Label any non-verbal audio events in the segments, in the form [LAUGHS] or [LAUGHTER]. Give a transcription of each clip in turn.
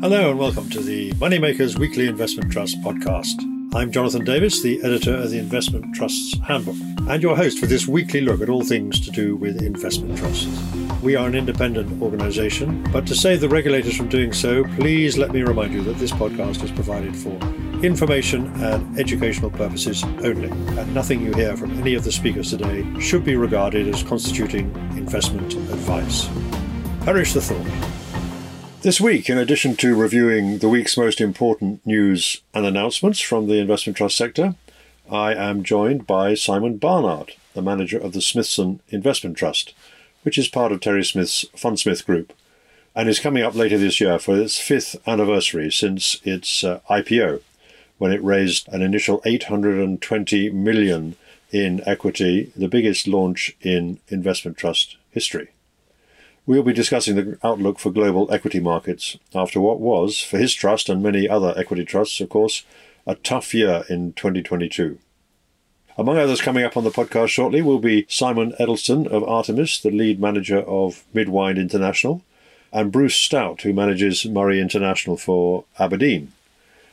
Hello and welcome to the Moneymakers Weekly Investment Trust podcast. I'm Jonathan Davis, the editor of the Investment Trusts Handbook, and your host for this weekly look at all things to do with investment trusts. We are an independent organisation, but to save the regulators from doing so, please let me remind you that this podcast is provided for information and educational purposes only, and nothing you hear from any of the speakers today should be regarded as constituting investment advice. Perish the thought. This week, in addition to reviewing the week's most important news and announcements from the investment trust sector, I am joined by Simon Barnard, the manager of the Smithson Investment Trust, which is part of Terry Smith's Fundsmith Group, and is coming up later this year for its fifth anniversary since its uh, IPO, when it raised an initial 820 million in equity, the biggest launch in investment trust history. We'll be discussing the outlook for global equity markets after what was, for his trust and many other equity trusts, of course, a tough year in 2022. Among others coming up on the podcast shortly will be Simon Edelsten of Artemis, the lead manager of Mid Wynd International, and Bruce Stout, who manages Murray International for Aberdeen.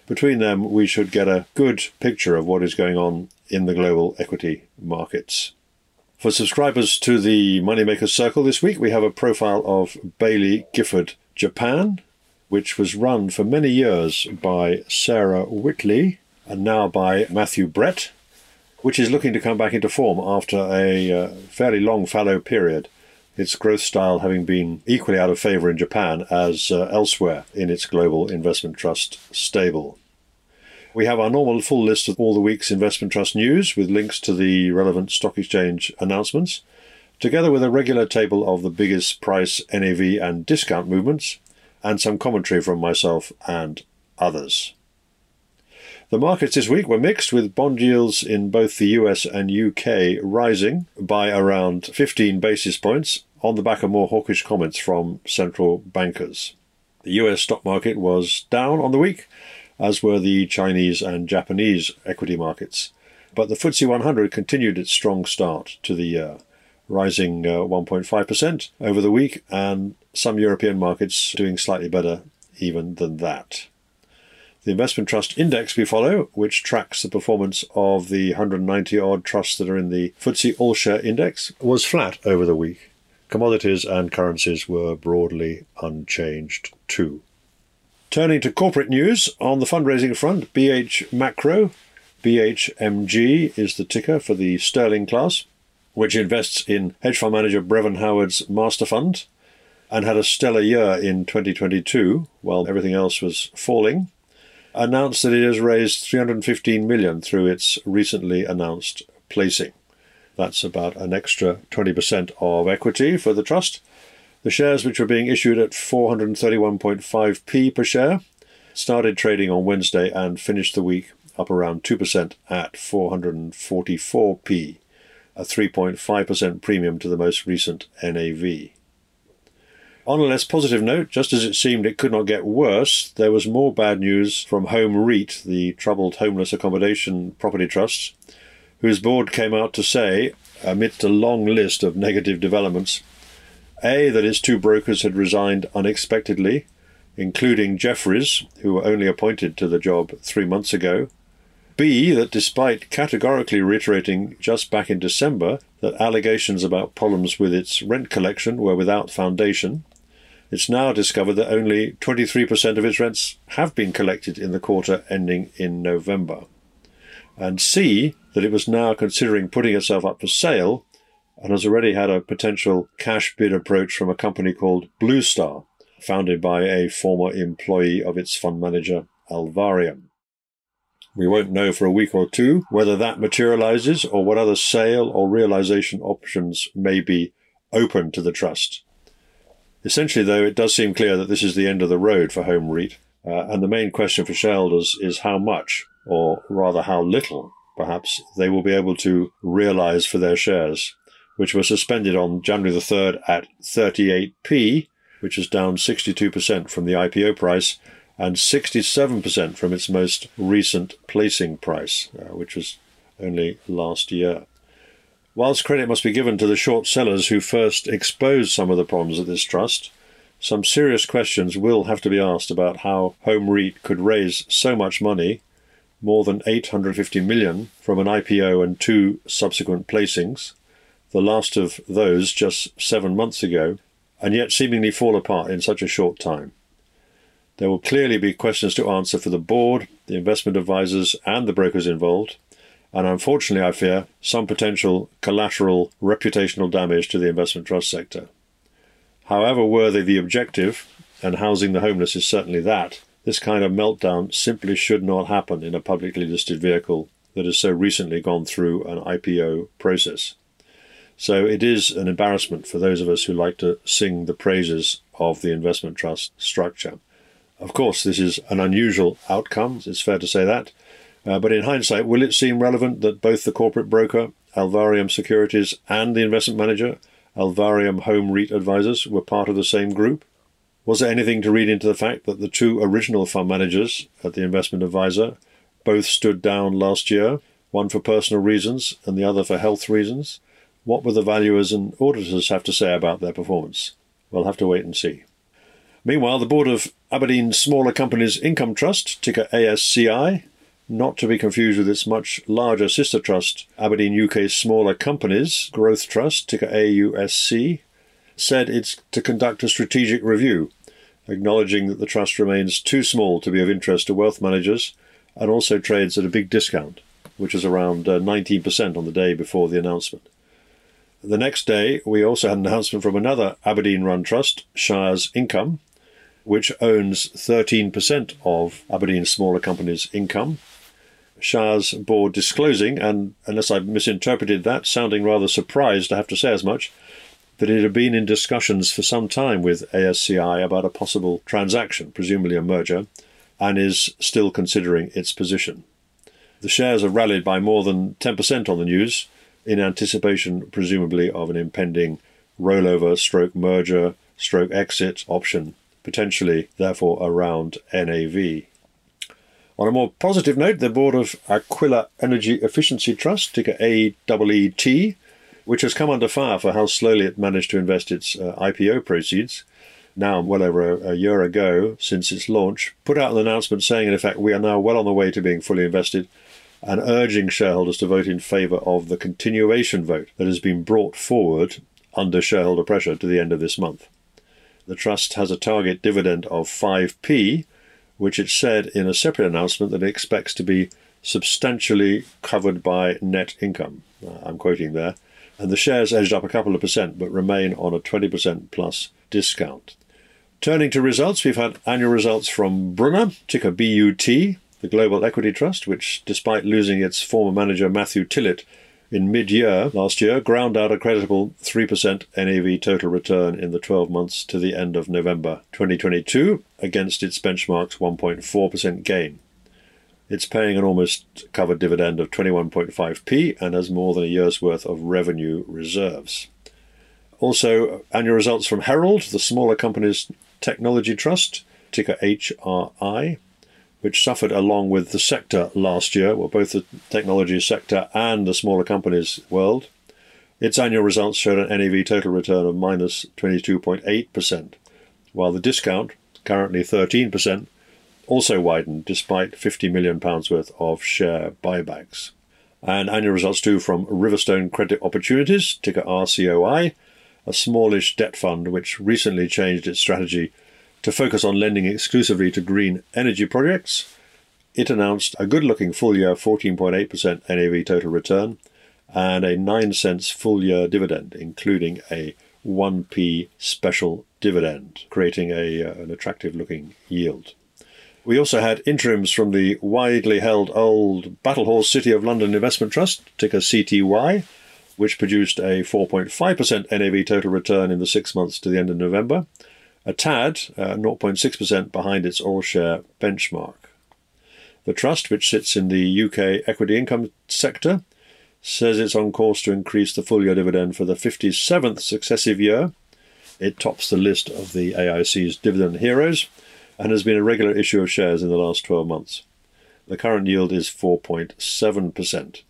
Between them, we should get a good picture of what is going on in the global equity markets. For subscribers to the Moneymakers Circle this week, we have a profile of Baillie Gifford Japan, which was run for many years by Sarah Whitley and now by Matthew Brett, which is looking to come back into form after a uh, fairly long fallow period, its growth style having been equally out of favour in Japan as uh, elsewhere in its global investment trust stable. We have our normal full list of all the week's investment trust news with links to the relevant stock exchange announcements, together with a regular table of the biggest price, NAV, and discount movements, and some commentary from myself and others. The markets this week were mixed, with bond yields in both the US and UK rising by around 15 basis points on the back of more hawkish comments from central bankers. The US stock market was down on the week as were the Chinese and Japanese equity markets. But the FTSE 100 continued its strong start to the year, rising uh, 1.5% over the week, and some European markets doing slightly better even than that. The investment trust index we follow, which tracks the performance of the 190 odd trusts that are in the FTSE All Share Index, was flat over the week. Commodities and currencies were broadly unchanged too. Turning to corporate news, on the fundraising front, BH Macro, BHMG is the ticker for the Sterling class, which invests in hedge fund manager Brevan Howard's master fund and had a stellar year in 2022 while everything else was falling, announced that it has raised 315 million through its recently announced placing. That's about an extra 20% of equity for the trust the shares, which were being issued at 431.5p per share, started trading on Wednesday and finished the week up around 2% at 444p, a 3.5% premium to the most recent NAV. On a less positive note, just as it seemed it could not get worse, there was more bad news from Home REIT, the troubled homeless accommodation property Trust, whose board came out to say, amidst a long list of negative developments, a, that its two brokers had resigned unexpectedly, including Jefferies, who were only appointed to the job three months ago. B, that despite categorically reiterating just back in December that allegations about problems with its rent collection were without foundation, it's now discovered that only 23% of its rents have been collected in the quarter ending in November. And C, that it was now considering putting itself up for sale and has already had a potential cash bid approach from a company called Blue Star, founded by a former employee of its fund manager, Alvarium. We won't know for a week or two whether that materializes or what other sale or realization options may be open to the trust. Essentially, though, it does seem clear that this is the end of the road for Home REIT, uh, and the main question for shareholders is how much, or rather how little, perhaps, they will be able to realize for their shares which was suspended on January the 3rd at 38p, which is down 62% from the IPO price and 67% from its most recent placing price, uh, which was only last year. Whilst credit must be given to the short sellers who first exposed some of the problems of this trust, some serious questions will have to be asked about how Home REIT could raise so much money, more than 850 million, from an IPO and two subsequent placings, the last of those just seven months ago, and yet seemingly fall apart in such a short time. There will clearly be questions to answer for the board, the investment advisors, and the brokers involved, and unfortunately, I fear some potential collateral reputational damage to the investment trust sector. However worthy the objective, and housing the homeless is certainly that, this kind of meltdown simply should not happen in a publicly listed vehicle that has so recently gone through an IPO process. So it is an embarrassment for those of us who like to sing the praises of the investment trust structure. Of course, this is an unusual outcome, it's fair to say that. Uh, but in hindsight, will it seem relevant that both the corporate broker, Alvarium Securities, and the investment manager Alvarium Home REIT advisors were part of the same group? Was there anything to read into the fact that the two original fund managers at the investment advisor both stood down last year, one for personal reasons and the other for health reasons? What will the valuers and auditors have to say about their performance? We'll have to wait and see. Meanwhile, the board of Aberdeen Smaller Companies Income Trust, ticker ASCI, not to be confused with its much larger sister trust, Aberdeen UK Smaller Companies Growth Trust, ticker AUSC, said it's to conduct a strategic review, acknowledging that the trust remains too small to be of interest to wealth managers and also trades at a big discount, which is around uh, 19% on the day before the announcement. The next day, we also had an announcement from another Aberdeen run trust, Shires Income, which owns 13% of Aberdeen's Smaller Companies' income Shires board disclosing, and unless I've misinterpreted that, sounding rather surprised, I have to say as much, that it had been in discussions for some time with ASCI about a possible transaction, presumably a merger, and is still considering its position. The shares have rallied by more than 10% on the news, in anticipation, presumably, of an impending rollover stroke merger stroke exit option, potentially, therefore, around NAV. On a more positive note, the board of Aquila Energy Efficiency Trust, ticker AEET, which has come under fire for how slowly it managed to invest its uh, IPO proceeds, now well over a, a, year ago since its launch, put out an announcement saying, in effect, we are now well on the way to being fully invested and urging shareholders to vote in favour of the continuation vote that has been brought forward under shareholder pressure to the end of this month. The trust has a target dividend of 5p, which it said in a separate announcement that it expects to be substantially covered by net income. Uh, I'm quoting there. And the shares edged up a couple of percent but remain on a 20% plus discount. Turning to results, we've had annual results from Brunner, ticker BUT, the Global Equity Trust, which, despite losing its former manager Matthew Tillett in mid year last year, ground out a creditable 3% NAV total return in the 12 months to the end of November 2022 against its benchmark's 1.4% gain. It's paying an almost covered dividend of 21.5p and has more than a year's worth of revenue reserves. Also, annual results from Herald, the smaller company's technology trust, ticker HRI, which suffered along with the sector last year, well, both the technology sector and the smaller companies world. Its annual results showed an NAV total return of minus 22.8%, while the discount, currently 13%, also widened despite £50 million worth of share buybacks. And annual results too from Riverstone Credit Opportunities, ticker RCOI, a smallish debt fund which recently changed its strategy to focus on lending exclusively to green energy projects. It announced a good looking full year 14.8% NAV total return and a 9 cents full year dividend, including a 1p special dividend, creating a, uh, an attractive looking yield. We also had interims from the widely held old Battlehorse City of London Investment Trust, ticker CTY, which produced a 4.5% NAV total return in the six months to the end of November, a tad, uh, 0.6% behind its all share benchmark. The trust, which sits in the UK equity income sector, says it's on course to increase the full year dividend for the 57th successive year. It tops the list of the AIC's dividend heroes and has been a regular issue of shares in the last 12 months. The current yield is 4.7%.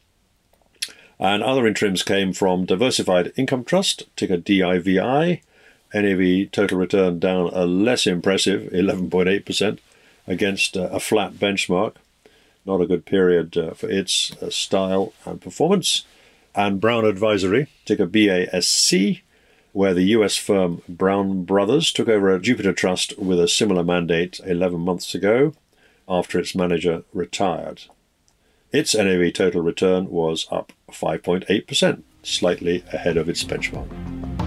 And other interims came from Diversified Income Trust, ticker DIVI, NAV total return down a less impressive 11.8% against uh, a flat benchmark. Not a good period uh, for its uh, style and performance. And Brown Advisory, ticker BASC, where the US firm Brown Brothers took over a Jupiter Trust with a similar mandate 11 months ago after its manager retired. Its NAV total return was up 5.8%, slightly ahead of its benchmark.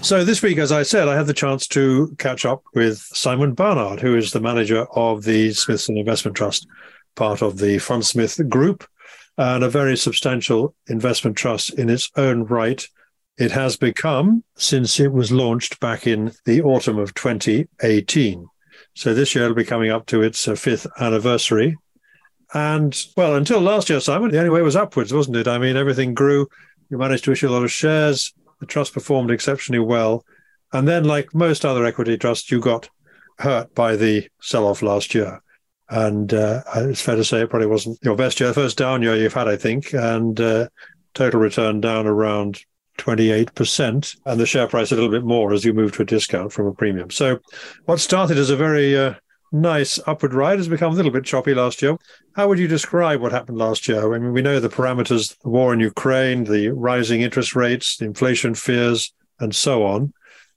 So this week, as I said, I had the chance to catch up with Simon Barnard, who is the manager of the Smithson Investment Trust, part of the Fundsmith Group, and a very substantial investment trust in its own right. It has become since it was launched back in the autumn of 2018. So this year it'll be coming up to its uh, fifth anniversary. And well, until last year, Simon, the only way was upwards, wasn't it? I mean, everything grew. You managed to issue a lot of shares the trust performed exceptionally well. And then, like most other equity trusts, you got hurt by the sell off last year. And uh, it's fair to say it probably wasn't your best year, first down year you've had, I think. And uh, total return down around 28%, and the share price a little bit more as you move to a discount from a premium. So, what started as a very uh, nice upward ride has become a little bit choppy last year. How would you describe what happened last year? I mean, we know the parameters, the war in Ukraine, the rising interest rates, the inflation fears, and so on.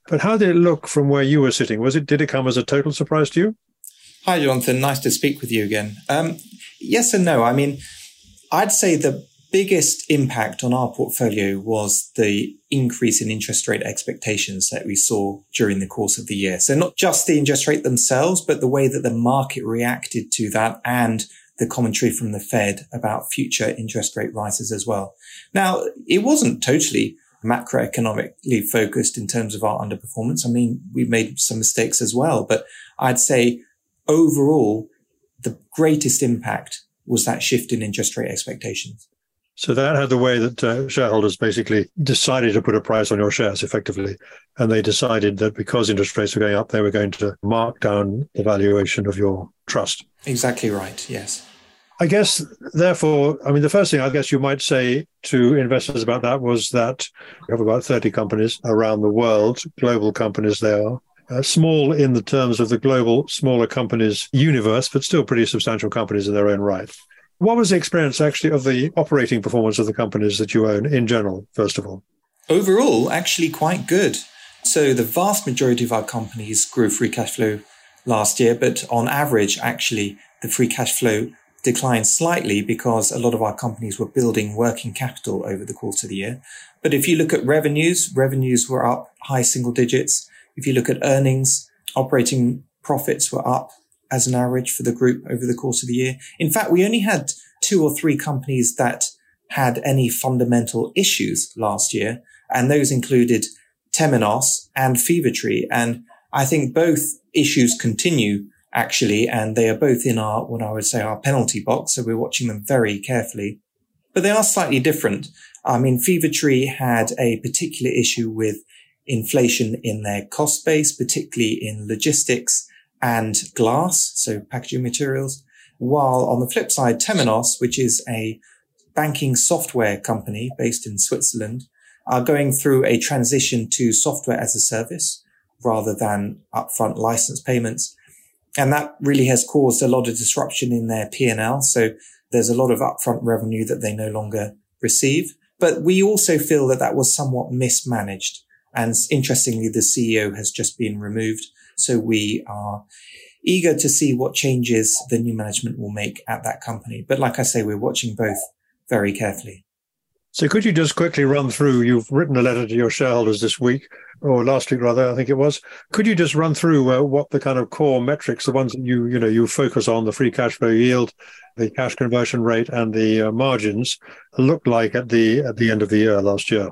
But how did it look from where you were sitting? Was it did it come as a total surprise to you? Hi, Jonathan. Nice to speak with you again. Um, yes and no. I mean, I'd say the biggest impact on our portfolio was the increase in interest rate expectations that we saw during the course of the year. So not just the interest rate themselves, but the way that the market reacted to that and the commentary from the Fed about future interest rate rises as well. Now, it wasn't totally macroeconomically focused in terms of our underperformance. I mean, we made some mistakes as well, but I'd say overall, the greatest impact was that shift in interest rate expectations. So that had the way that uh, shareholders basically decided to put a price on your shares effectively. And they decided that because interest rates were going up, they were going to mark down the valuation of your trust. Exactly right. Yes. I guess, therefore, I mean, the first thing I guess you might say to investors about that was that we have about 30 companies around the world, global companies they are. Uh, small in the terms of the global smaller companies universe, but still pretty substantial companies in their own right. What was the experience actually of the operating performance of the companies that you own in general, first of all? Overall, actually quite good. So the vast majority of our companies grew free cash flow last year, but on average, actually, the free cash flow declined slightly because a lot of our companies were building working capital over the course of the year. But if you look at revenues, revenues were up high single digits. If you look at earnings, operating profits were up as an average for the group over the course of the year. In fact, we only had two or three companies that had any fundamental issues last year, and those included Temenos and Fevertree. And I think both issues continue actually, and they are both in our, what I would say, our penalty box. So we're watching them very carefully, but they are slightly different. I mean, Fevertree had a particular issue with inflation in their cost base, particularly in logistics and glass, so packaging materials. While on the flip side, Temenos, which is a banking software company based in Switzerland, are going through a transition to software as a service rather than upfront license payments. And that really has caused a lot of disruption in their P&L. So there's a lot of upfront revenue that they no longer receive. But we also feel that that was somewhat mismanaged. And interestingly, the CEO has just been removed. So we are eager to see what changes the new management will make at that company. But like I say, we're watching both very carefully. So could you just quickly run through, you've written a letter to your shareholders this week, or last week rather, I think it was. Could you just run through uh, what the kind of core metrics, the ones that you, you know, you focus on, the free cash flow yield, the cash conversion rate and the uh, margins look like at the, at the end of the year last year?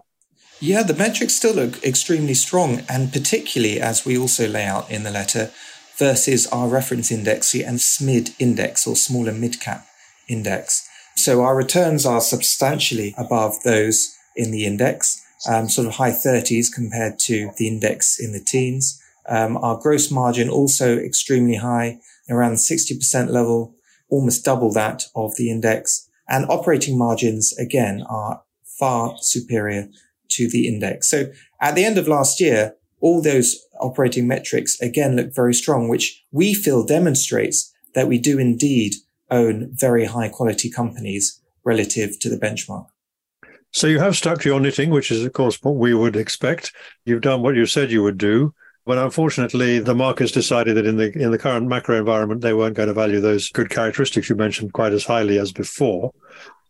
Yeah, the metrics still look extremely strong, and particularly as we also lay out in the letter, versus our reference index and SMID index or smaller mid cap index. So our returns are substantially above those in the index, um, sort of high 30s compared to the index in the teens. Um, our gross margin also extremely high, around 60% level, almost double that of the index. And operating margins, again, are far superior to the index. So at the end of last year, all those operating metrics again look very strong, which we feel demonstrates that we do indeed own very high quality companies relative to the benchmark. So you have stuck to your knitting, which is, of course, what we would expect. You've done what you said you would do. But unfortunately, the markets decided that in the in the current macro environment, they weren't going to value those good characteristics you mentioned quite as highly as before.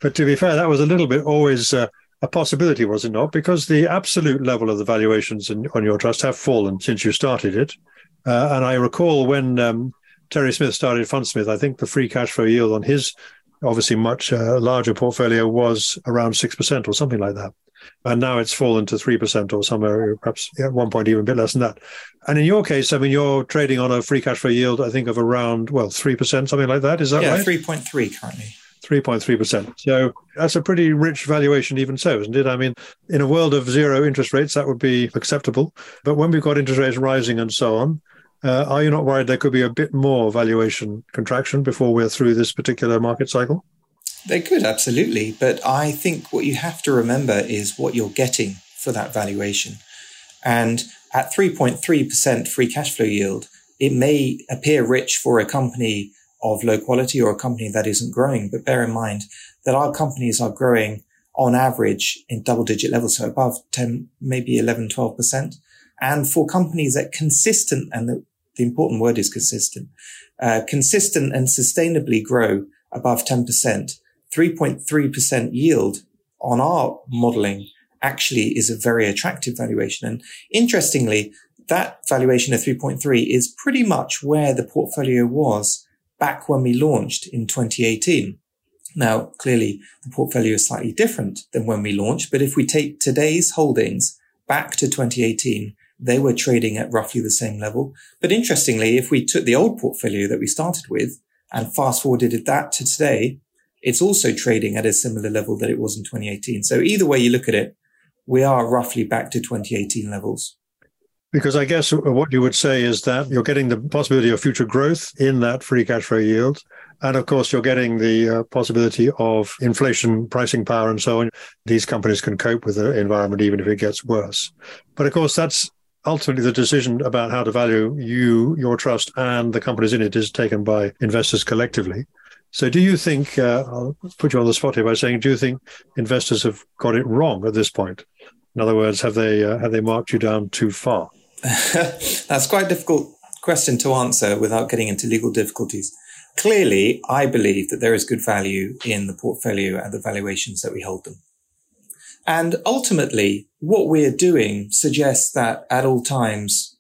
But to be fair, that was a little bit always uh, a possibility, was it not? Because the absolute level of the valuations in, on your trust have fallen since you started it. Uh, and I recall when um, Terry Smith started Fundsmith, I think the free cash flow yield on his obviously much uh, larger portfolio was around 6% or something like that and now it's fallen to 3% or somewhere, perhaps at one point even a bit less than that. And in your case, I mean, you're trading on a free cash flow yield, I think, of around, well, 3%, something like that. Is that yeah, right? 3.3 currently. 3.3%. So that's a pretty rich valuation, even so, isn't it? I mean, in a world of zero interest rates, that would be acceptable. But when we've got interest rates rising and so on, uh, are you not worried there could be a bit more valuation contraction before we're through this particular market cycle? They could, absolutely. But I think what you have to remember is what you're getting for that valuation. And at 3.3% free cash flow yield, it may appear rich for a company of low quality or a company that isn't growing. But bear in mind that our companies are growing on average in double digit levels, so above 10, maybe 11, 12%. And for companies that consistent, and the, the important word is consistent, uh, consistent and sustainably grow above 10%, 3.3% yield on our modeling actually is a very attractive valuation. And interestingly, that valuation of 3.3 is pretty much where the portfolio was back when we launched in 2018. Now, clearly the portfolio is slightly different than when we launched, but if we take today's holdings back to 2018, they were trading at roughly the same level. But interestingly, if we took the old portfolio that we started with and fast forwarded that to today, it's also trading at a similar level that it was in 2018. So either way you look at it, we are roughly back to 2018 levels. Because I guess what you would say is that you're getting the possibility of future growth in that free cash flow yield. And of course, you're getting the uh, possibility of inflation, pricing power, and so on. These companies can cope with the environment even if it gets worse. But of course, that's ultimately the decision about how to value you, your trust, and the companies in it is taken by investors collectively. So, do you think, uh, I'll put you on the spot here by saying, do you think investors have got it wrong at this point? In other words, have they uh, have they marked you down too far? [LAUGHS] That's quite a difficult question to answer without getting into legal difficulties. Clearly, I believe that there is good value in the portfolio and the valuations that we hold them. And ultimately, what we're doing suggests that at all times,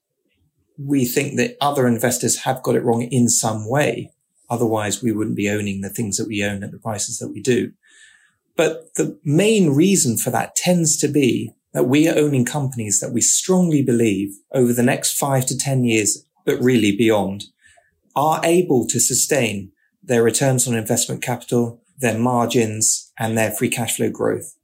we think that other investors have got it wrong in some way. Otherwise, we wouldn't be owning the things that we own at the prices that we do. But the main reason for that tends to be that we are owning companies that we strongly believe over the next five to 10 years, but really beyond, are able to sustain their returns on investment capital, their margins, and their free cash flow growth.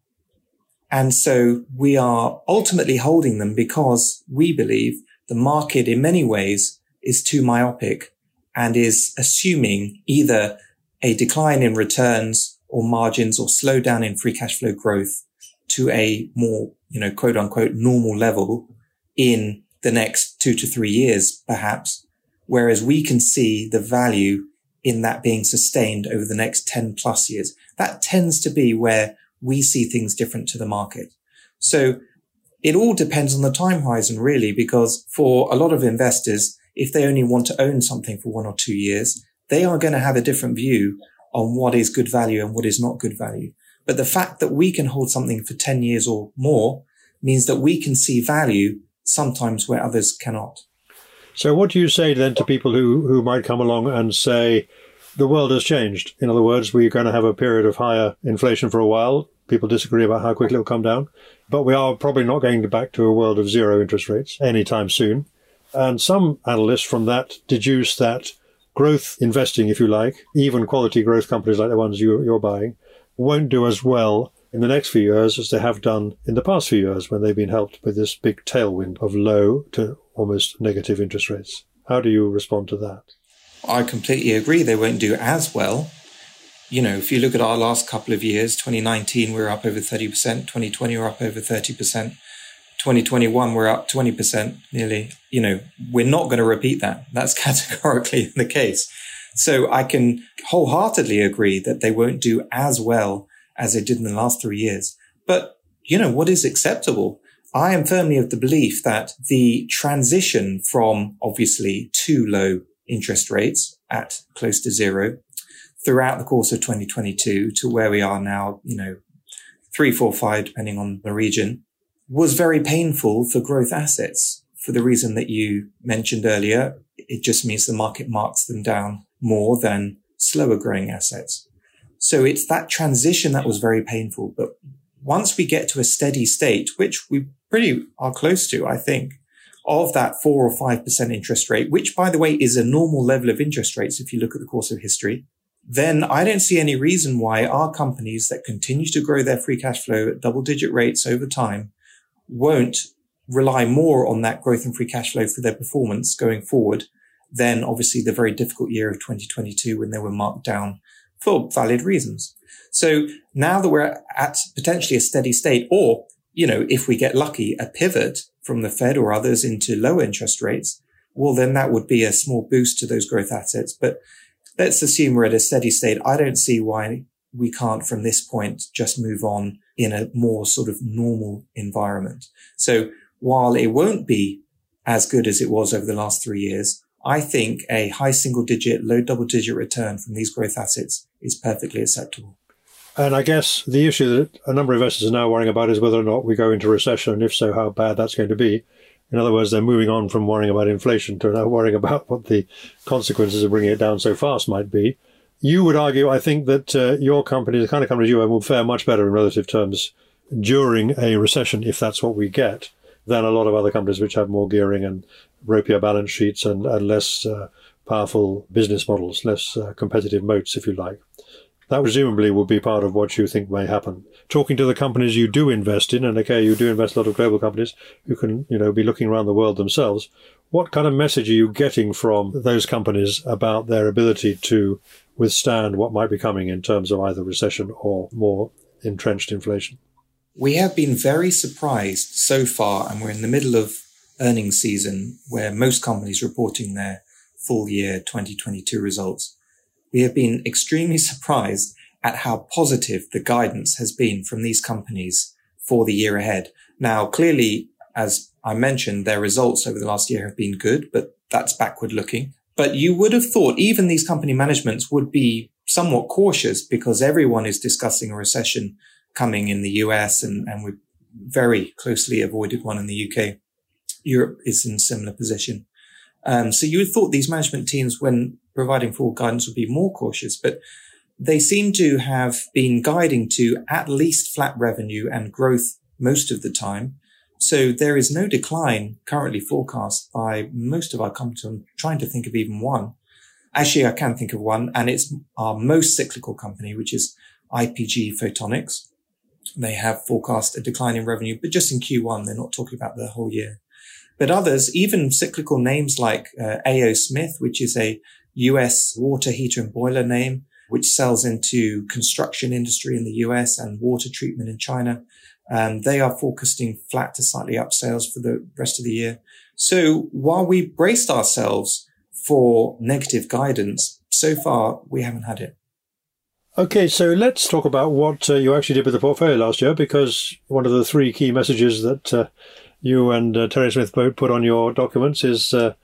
And so we are ultimately holding them because we believe the market in many ways is too myopic and is assuming either a decline in returns or margins or slowdown in free cash flow growth to a more, you know, quote unquote normal level in the next two to three years, perhaps. Whereas we can see the value in that being sustained over the next 10 plus years. That tends to be where we see things different to the market. So it all depends on the time horizon, really, because for a lot of investors, if they only want to own something for one or two years, they are going to have a different view on what is good value and what is not good value. But the fact that we can hold something for 10 years or more means that we can see value sometimes where others cannot. So, what do you say then to people who, who might come along and say, the world has changed? In other words, we're going to have a period of higher inflation for a while. People disagree about how quickly it'll come down, but we are probably not going back to a world of zero interest rates anytime soon. And some analysts from that deduce that growth investing, if you like, even quality growth companies like the ones you, you're buying, won't do as well in the next few years as they have done in the past few years when they've been helped by this big tailwind of low to almost negative interest rates. How do you respond to that? I completely agree. They won't do as well. you know, if you look at our last couple of years, 2019, we we're up over 30%, 2020, we're up over 30%. 2021, we're up 20% nearly. You know, we're not going to repeat that. That's [LAUGHS] categorically the case. So I can wholeheartedly agree that they won't do as well as they did in the last three years. But, you know, what is acceptable? I am firmly of the belief that the transition from obviously too low interest rates at close to zero throughout the course of 2022 to where we are now, you know, three, four, five, depending on the region, was very painful for growth assets for the reason that you mentioned earlier. It just means the market marks them down more than slower growing assets. So it's that transition that was very painful. But once we get to a steady state, which we pretty are close to, I think, of that four or five percent interest rate, which by the way is a normal level of interest rates if you look at the course of history, then I don't see any reason why our companies that continue to grow their free cash flow at double digit rates over time won't rely more on that growth in free cash flow for their performance going forward than obviously the very difficult year of 2022 when they were marked down for valid reasons. So now that we're at potentially a steady state, or, you know, if we get lucky, a pivot from the Fed or others into low interest rates, well, then that would be a small boost to those growth assets. But let's assume we're at a steady state. I don't see why we can't from this point just move on in a more sort of normal environment. So while it won't be as good as it was over the last three years, I think a high single digit, low double digit return from these growth assets is perfectly acceptable. And I guess the issue that a number of investors are now worrying about is whether or not we go into recession, and if so, how bad that's going to be. In other words, they're moving on from worrying about inflation to now worrying about what the consequences of bringing it down so fast might be. You would argue, I think, that uh, your company, the kind of companies you own, will fare much better in relative terms during a recession, if that's what we get, than a lot of other companies which have more gearing and ropier balance sheets and, and less uh, powerful business models, less uh, competitive moats, if you like. That presumably will be part of what you think may happen. Talking to the companies you do invest in, and okay, you do invest a lot of global companies who can, you know, be looking around the world themselves. What kind of message are you getting from those companies about their ability to withstand what might be coming in terms of either recession or more entrenched inflation? We have been very surprised so far, and we're in the middle of earnings season where most companies reporting their full year 2022 results. We have been extremely [LAUGHS] surprised at how positive the guidance has been from these companies for the year ahead. Now, clearly, as I mentioned, their results over the last year have been good, but that's backward looking. But you would have thought even these company managements would be somewhat cautious because everyone is discussing a recession coming in the US and, and we've very closely avoided one in the UK. Europe is in similar position. Um, so you would thought these management teams, when providing forward guidance, would be more cautious, but they seem to have been guiding to at least flat revenue and growth most of the time. So there is no decline currently forecast by most of our companies. I'm trying to think of even one. Actually, I can think of one, and it's our most cyclical company, which is IPG Photonics. They have forecast a decline in revenue, but just in Q1, they're not talking about the whole year. But others, even cyclical names like uh, AO Smith, which is a US water heater and boiler name, which sells into construction industry in the US and water treatment in China. Um, they are forecasting flat to slightly up sales for the rest of the year. So while we braced ourselves for negative guidance, so far we haven't had it. Okay, so let's talk about what uh, you actually did with the portfolio last year, because one of the three key messages that uh, you and uh, Terry Smith both put on your documents is uh,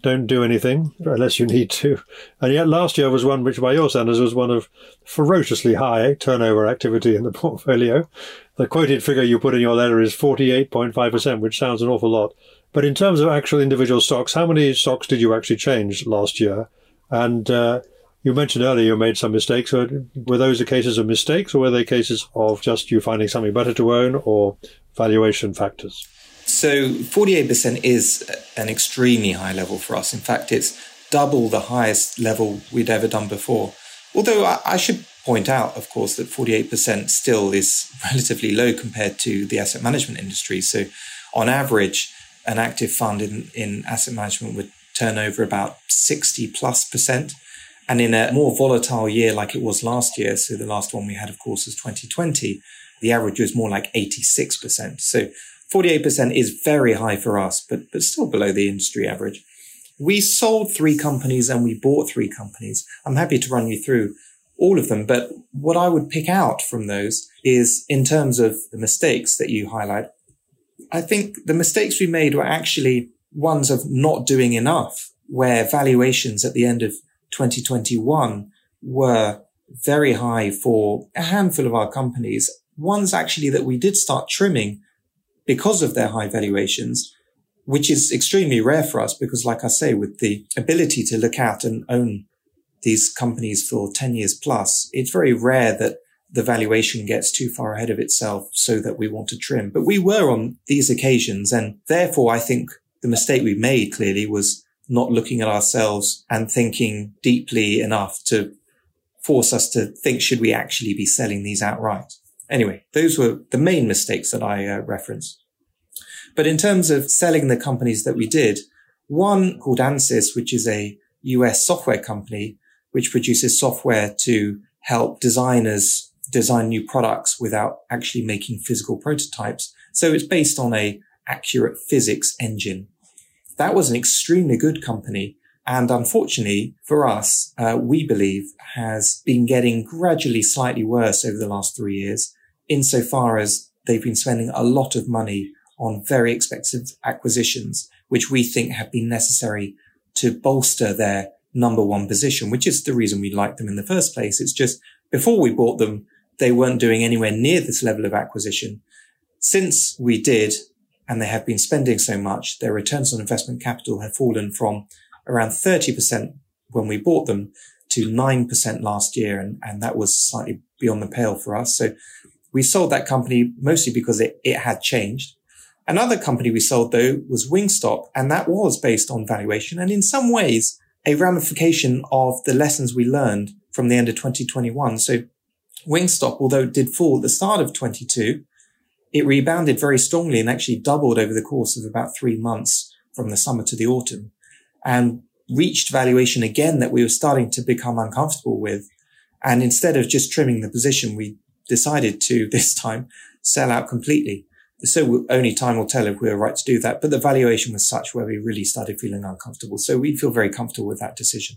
don't do anything unless you need to. And yet last year was one which, by your standards, was one of ferociously high turnover activity in the portfolio. The quoted figure you put in your letter is 48.5%, which sounds an awful lot. But in terms of actual individual stocks, how many stocks did you actually change last year? And uh, you mentioned earlier you made some mistakes. Were those the cases of mistakes, or were they cases of just you finding something better to own, or valuation factors? So 48% is an extremely high level for us. In fact, it's double the highest level we'd ever done before. Although I, I should point out, of course, that 48% still is [LAUGHS] relatively low compared to the asset management industry. So on average, an active fund in, in asset management would turn over about 60 plus percent And in a more volatile year like it was last year, so the last one we had, of course, was 2020, the average was more like 86%. So 48% is very high for us, but, but still below the industry average. We sold three companies and we bought three companies. I'm happy to run you through all of them, but what I would pick out from those is in terms of the mistakes that you highlight. I think the mistakes we made were actually ones of not doing enough, where valuations at the end of 2021 were very high for a handful of our companies. Ones actually that we did start trimming because of their high valuations, which is extremely rare for us because, like I say, with the ability to look at and own these companies for 10 years plus, it's very rare that the valuation gets too far ahead of itself so that we want to trim. But we were on these occasions. And therefore, I think the mistake we made clearly was not looking at ourselves and thinking deeply enough to force us to think, should we actually be selling these outright? Anyway, those were the main mistakes that I uh, referenced. But in terms of selling the companies that we did, one called Ansys, which is a US software company, which produces software to help designers design new products without actually making physical prototypes. So it's based on a accurate physics engine. That was an extremely good company. And unfortunately for us, uh, we believe has been getting gradually slightly worse over the last three years, insofar as they've been spending a lot of money on very expensive acquisitions, which we think have been necessary to bolster their number one position, which is the reason we liked them in the first place. It's just before we bought them, they weren't doing anywhere near this level of acquisition. Since we did, and they have been spending so much, their returns on investment capital have fallen from around 30% when we bought them to 9% last year. And, and that was slightly beyond the pale for us. So we sold that company mostly because it, it had changed. Another company we sold though was Wingstop, and that was based on valuation. And in some ways, a ramification of the lessons we learned from the end of 2021. So Wingstop, although it did fall at the start of 22, it rebounded very strongly and actually doubled over the course of about three months from the summer to the autumn and reached valuation again that we were starting to become uncomfortable with. And instead of just trimming the position, we decided to [LAUGHS] this time sell out completely. So only time will tell if we were right to do that. But the valuation was such where we really started feeling uncomfortable. So we feel very comfortable with that decision.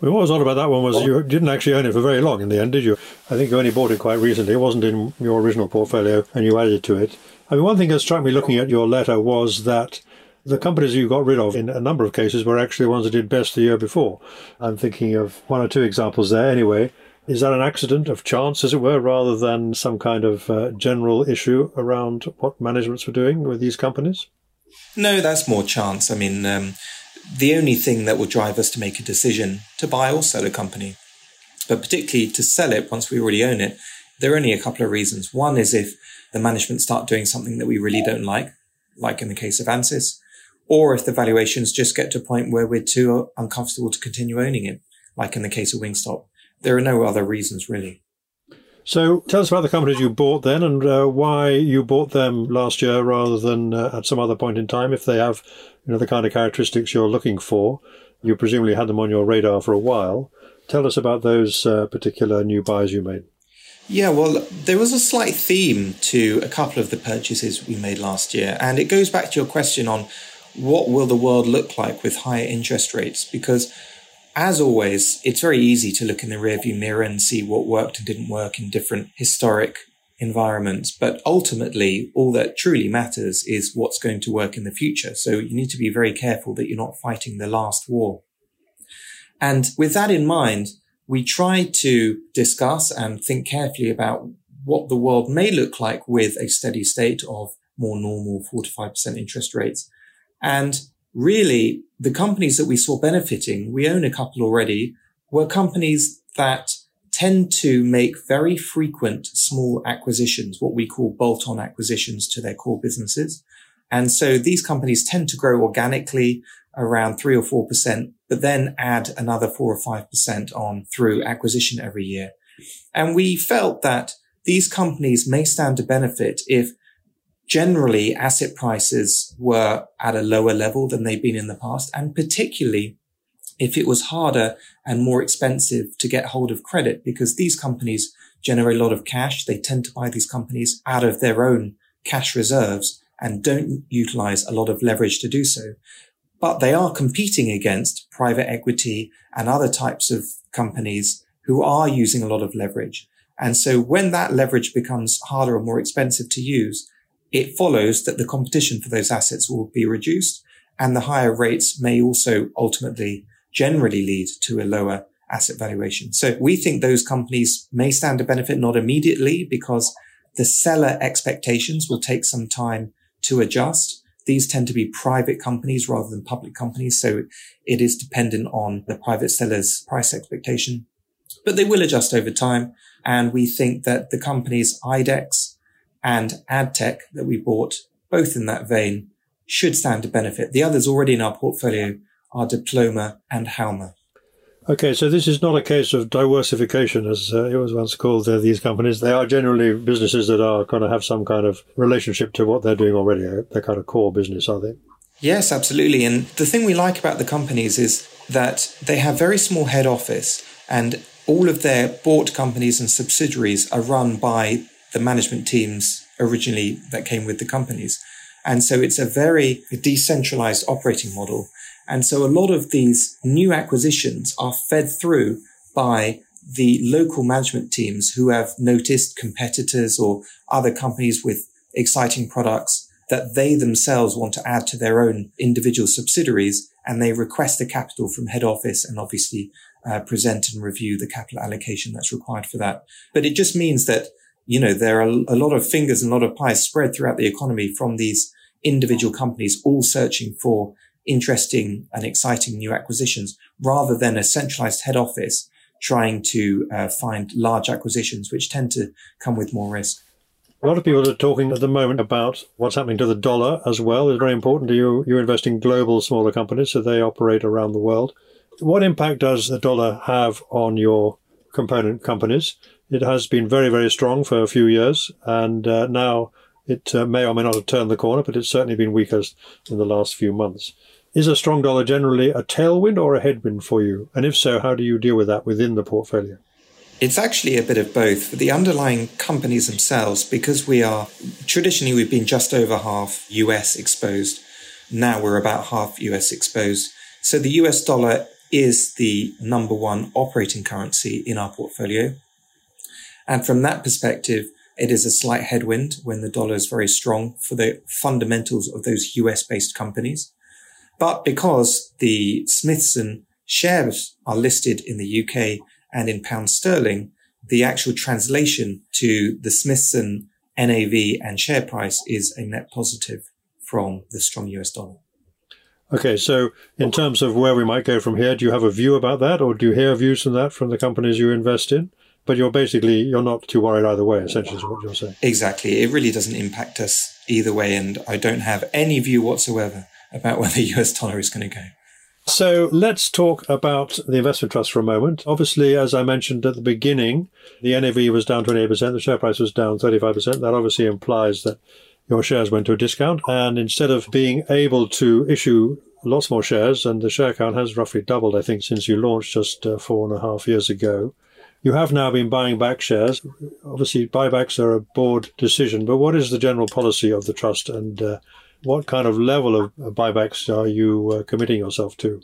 Well, what was odd about that one was you didn't actually own it for very long in the end, did you? I think you only bought it quite recently. It wasn't in your original portfolio and you added to it. I mean, one thing that struck me looking at your letter was that the companies you got rid of in a number of cases were actually the ones that did best the year before. I'm thinking of one or two examples there anyway. Is that an accident of chance, as it were, rather than some kind of uh, general issue around what managements were doing with these companies? No, that's more chance. I mean, um, the only thing that will drive us to make a decision to buy or sell a company, but particularly to sell it once we already own it, there are only a couple of reasons. One is if the management start doing something that we really don't like, like in the case of Ansys, or if the valuations just get to a point where we're too uncomfortable to continue owning it, like in the case of Wingstop there are no other reasons really. So tell us about the companies you bought then and uh, why you bought them last year rather than uh, at some other point in time if they have you know the kind of characteristics you're looking for. You presumably had them on your radar for a while. Tell us about those uh, particular new buys you made. Yeah, well, there was a slight theme to a couple of the purchases we made last year, and it goes back to your question on what will the world look like with higher interest rates because as always, it's very easy to look in the rearview mirror and see what worked and didn't work in different historic environments. But ultimately, all that truly matters is what's going to work in the future. So you need to be very careful that you're not fighting the last war. And with that in mind, we try to discuss and think carefully about what the world may look like with a steady state of more normal 4 to 5% interest rates. And really the companies that we saw benefiting, we own a couple already, were companies that tend to make very frequent small acquisitions, what we call bolt-on acquisitions to their core businesses. And so these companies tend to grow organically around three or 4%, but then add another four or 5% on through acquisition every year. And we felt that these companies may stand to benefit if generally asset prices were at a lower level than they've been in the past. And particularly if it was harder and more expensive to get hold of credit because these companies generate a lot of cash. They tend to buy these companies out of their own cash reserves and don't utilize a lot of leverage to do so. But they are competing against private equity and other types of companies who are using a lot of leverage. And so when that leverage becomes harder or more expensive to use, it follows that the competition for those assets will be reduced and the higher rates may also ultimately generally lead to a lower asset valuation. So we think those companies may stand to benefit not immediately because the seller expectations will take some time to adjust. These tend to be private companies rather than public companies. So it is dependent on the private seller's price expectation, but they will adjust over time. And we think that the companies IDEX and Addtech that we bought, both in that vein, should stand to benefit. The others already in our portfolio are Diploma and Halma. Okay, so this is not a case of diversification, as uh, it was once called. Uh, these companies they are generally businesses that are going to have some kind of relationship to what they're doing already. Uh, they're kind of core business, are they? Yes, absolutely. And the thing we like about the companies is that they have very small head office, and all of their bought companies and subsidiaries are run by the management teams originally that came with the companies. And so it's a very decentralized operating model and so a lot of these new acquisitions are fed through by the local management teams who have noticed competitors or other companies with exciting products that they themselves want to add to their own individual subsidiaries and they request the capital from head office and obviously uh, present and review the capital allocation that's required for that. But it just means that, you know, there are a lot of fingers and a lot of pies spread throughout the economy from these individual companies all searching for interesting and exciting new acquisitions rather than a centralized head office trying to uh, find large acquisitions, which tend to come with more risk. A lot of people are talking at the moment about what's happening to the dollar as well. It's very important to you. You invest in global smaller companies, so they operate around the world. What impact does the dollar have on your component companies? It has been very, very strong for a few years, and uh, now it uh, may or may not have turned the corner, but it's certainly been weaker in the last few months. Is a strong dollar generally a tailwind or a headwind for you? And if so, how do you deal with that within the portfolio? It's actually a bit of both. For the underlying companies themselves, because we are traditionally we've been just over half US exposed. Now we're about half US exposed. So the US dollar is the number one operating currency in our portfolio. And from that perspective, it is a slight headwind when the dollar is very strong for the fundamentals of those US based companies. But because the Smithson shares are listed in the UK and in pound sterling, the actual translation to the Smithson NAV and share price is a net positive from the strong US dollar. Okay, so in terms of where we might go from here, do you have a view about that, or do you hear views from that from the companies you invest in? But you're basically you're not too worried either way. Essentially, is what you're saying. Exactly, it really doesn't impact us either way, and I don't have any view whatsoever about [LAUGHS] where the US dollar is going to go. So let's talk about the investment trust for a moment. Obviously, as I mentioned at the beginning, the NAV was down 28%, the share price was down 35%. That obviously implies that your shares went to a discount. And instead of being able to issue lots more shares, and the share count has roughly doubled, I think, since you launched just uh, four and a half years ago, you have now been buying back shares. Obviously, buybacks are a board decision, but what is the general policy of the trust and uh, what kind of level of buybacks are you uh, committing yourself to?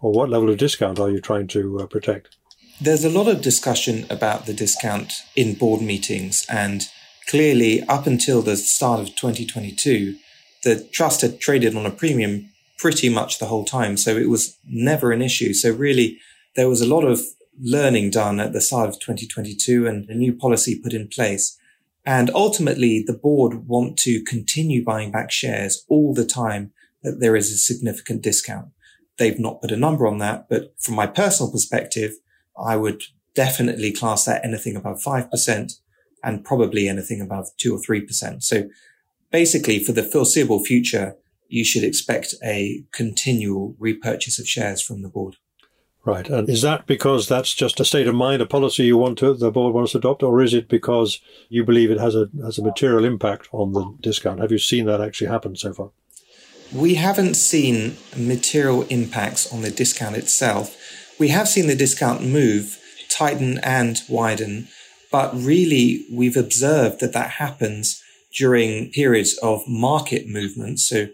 Or what level of discount are you trying to uh, protect? There's a lot of discussion about the discount in board meetings. And clearly, up until the start of 2022, the trust had traded on a premium pretty much the whole time. So it was never an issue. So really, there was a lot of learning done at the start of 2022 and a new policy put in place. And ultimately, the board want to continue buying back shares all the time that there is a significant discount. They've not put a number on that, but from my personal perspective, I would definitely class that anything above 5% and probably anything above 2 or 3%. So basically, for the foreseeable future, you should expect a continual repurchase of shares from the board. Right. And is that because that's just a state of mind, a policy you want to, the board wants to adopt, or is it because you believe it has a, has a material impact on the discount? Have you seen that actually happen so far? we haven't seen material impacts on the discount itself. We have seen the discount move, tighten and widen, but really we've observed that that happens during periods of market movement. So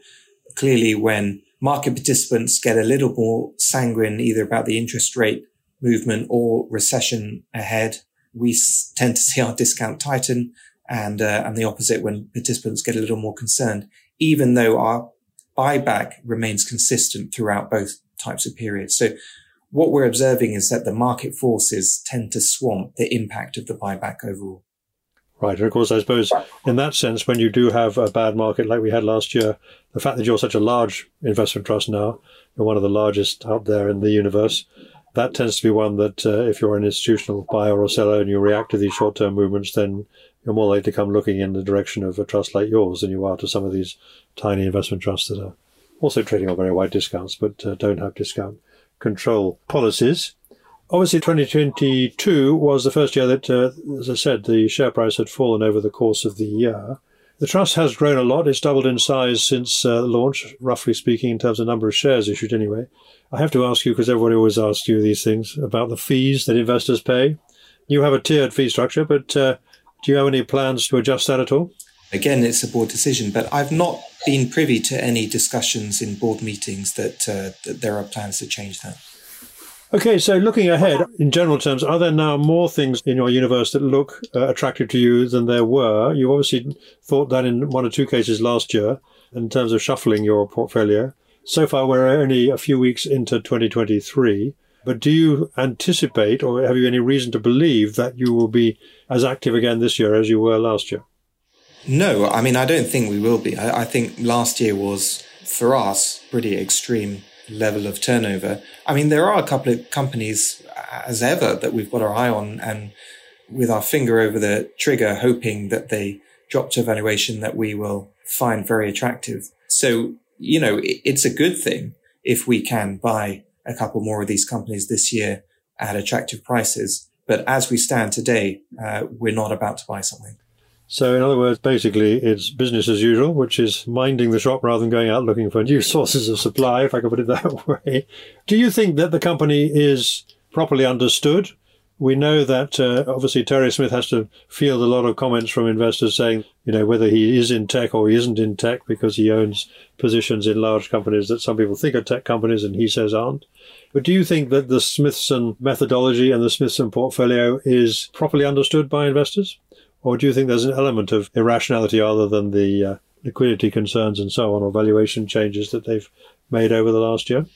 clearly when market participants get a little more sanguine either about the interest rate movement or recession ahead, we tend to see our discount tighten and, uh, and the opposite when participants get a little more concerned, even though our buyback remains consistent throughout both types of periods. So what we're observing is that the market forces tend to swamp the impact of the buyback overall. Right. And of course, I suppose in that sense, when you do have a bad market like we had last year, the fact that you're such a large investment trust now, you're one of the largest out there in the universe, that tends to be one that uh, if you're an institutional buyer or seller and you react to these short term movements, then you're more likely to come looking in the direction of a trust like yours than you are to some of these tiny investment trusts that are also trading on very wide discounts but uh, don't have discount control policies. Obviously, 2022 was the first year that, uh, as I said, the share price had fallen over the course of the year. The trust has grown a lot. It's doubled in size since uh, launch, roughly speaking, in terms of number of shares issued anyway. I have to ask you, because everybody always asks you these things, about the fees that investors pay. You have a tiered fee structure, but uh, do you have any plans to adjust that at all? Again, it's a board decision, but I've not been privy to any discussions in board meetings that, uh, that there are plans to change that. Okay, so looking ahead, in general terms, are there now more things in your universe that look uh, attractive to you than there were? You obviously thought that in one or two cases last year in terms of shuffling your portfolio. So far, we're only a few weeks into 2023. But do you anticipate or have you any reason to believe that you will be as active again this year as you were last year? No, I mean, I don't think we will be. I, I think last year was, for us, pretty extreme level of turnover. I mean, there are a couple of companies, as ever, that we've got our eye on and with our finger over the trigger, hoping that they drop to a valuation that we will find very attractive. So, you know, it's a good thing if we can buy a couple more of these companies this year at attractive prices. But as we stand today, uh, we're not about to buy something. So, in other words, basically, it's business as usual, which is minding the shop rather than going out looking for new [LAUGHS] sources of supply, if I can put it [LAUGHS] that way. Do you think that the company is properly understood? We know that uh, obviously Terry Smith has to field a lot of comments from investors saying, you know, whether he is in tech or he isn't in tech because he owns positions in large companies that some people think are tech companies and he says aren't. But do you think that the Smithson methodology and the Smithson portfolio is properly understood by investors? Or do you think there's an element of irrationality other than the uh, liquidity concerns and so on, or valuation changes that they've made over the last year?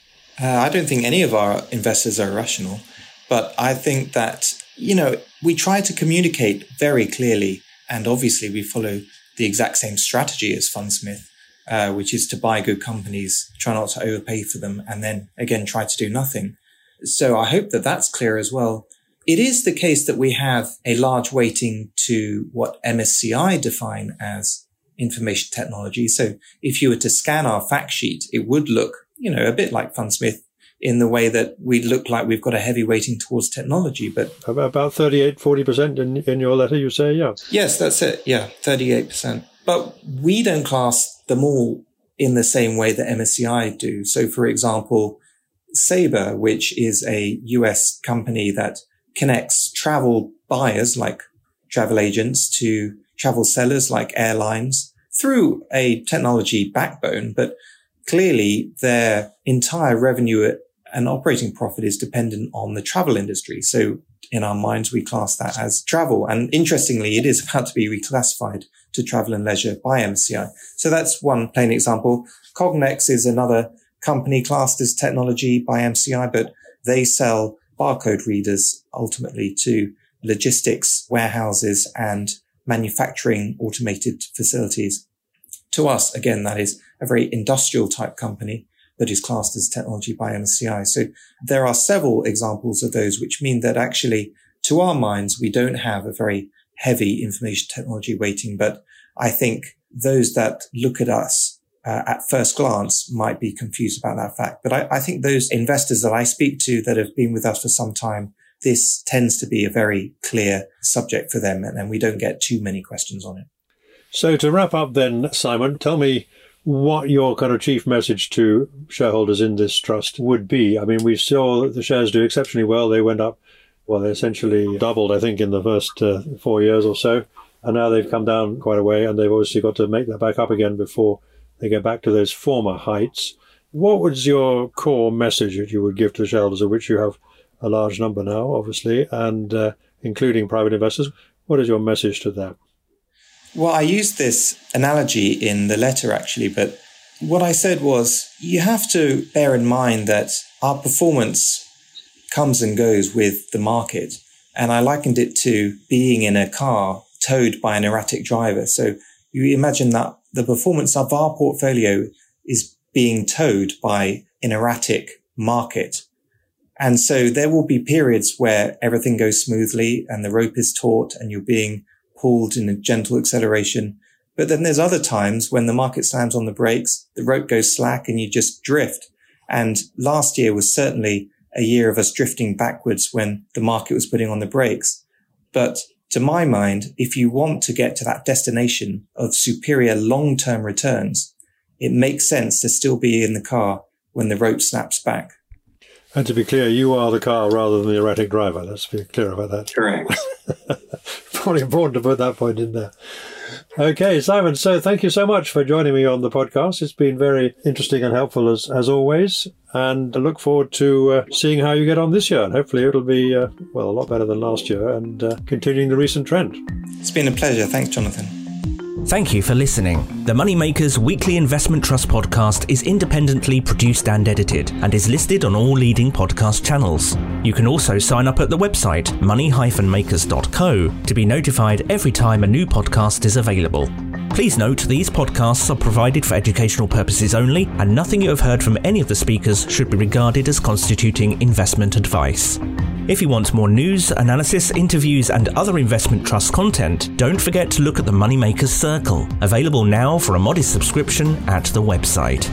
Uh, I don't think any of our investors are irrational, but I think that, you know, we try to communicate very clearly, and obviously we follow the exact same strategy as Fundsmith uh, which is to buy good companies, try not to overpay for them, and then again try to do nothing. So I hope that that's clear as well. It is the case that we have a large weighting to what MSCI define as information technology. So if you were to scan our fact sheet, it would look, you know, a bit like Fundsmith in the way that we look like we've got a heavy weighting towards technology. But about 38, 40% in, in your letter, you say, yeah. Yes, that's it. Yeah, 38%. But we don't class them all in the same way that MSCI do. So for example, Sabre, which is a US company that connects travel buyers like travel agents to travel sellers like airlines through a technology backbone, but clearly their entire revenue and operating profit is dependent on the travel industry. So in our minds, we class that as travel. And interestingly, it is about to be reclassified to travel and leisure by MSCI. So that's one plain example. Cognex is another company classed as technology by MSCI, but they sell barcode readers ultimately to logistics warehouses and manufacturing automated facilities. To us, again, that is a very industrial type company that is classed as technology by MSCI. So there are several examples of those, which mean that actually to our minds, we don't have a very heavy information technology weighting, but I think those that look at us uh, at first glance might be confused about that fact. But I, I think those investors that I speak to that have been with us for some time, this tends to be a very clear subject for them, and, and we don't get too many questions on it. So to wrap up then, Simon, tell me what your kind of chief message to shareholders in this trust would be. I mean, we saw the shares do exceptionally well. They went up, well, they essentially doubled, I think, in the first uh, four years or so. And now they've come down quite a way, and they've obviously got to make that back up again before they get back to those former heights. What was your core message that you would give to the shareholders, of which you have a large number now, obviously, and uh, including private investors? What is your message to them? Well, I used this analogy in the letter actually, but what I said was you have to bear in mind that our performance comes and goes with the market. And I likened it to being in a car towed by an erratic driver. So you imagine that the performance of our portfolio is being towed by an erratic market. And so there will be periods where everything goes smoothly and the rope is taut and you're being pulled in a gentle acceleration. But then there's other times when the market slams on the brakes, the rope goes slack and you just drift. And last year was certainly a year of us drifting backwards when the market was putting on the brakes. But to my mind, if you want to get to that destination of superior long-term returns, it makes sense to still be in the car when the rope snaps back. And to be clear, you are the car rather than the erratic driver. Let's be clear about that. Correct. [LAUGHS] Probably important to put that point in there. Okay, Simon. So thank you so much for joining me on the podcast. It's been very interesting and helpful as as always, and I look forward to uh, seeing how you get on this year. And hopefully, it'll be uh, well a lot better than last year and uh, continuing the recent trend. It's been a pleasure. Thanks, Jonathan. Thank you for listening. The Moneymakers Weekly Investment Trust podcast is independently produced and edited and is listed on all leading podcast channels. You can also sign up at the website money-makers.co to be notified every time a new podcast is available. Please note these podcasts are provided for educational purposes only, and nothing you have heard from any of the speakers should be regarded as constituting investment advice. If you want more news, analysis, interviews, and other investment trust content, don't forget to look at the Moneymakers Circle, available now for a modest subscription at the website.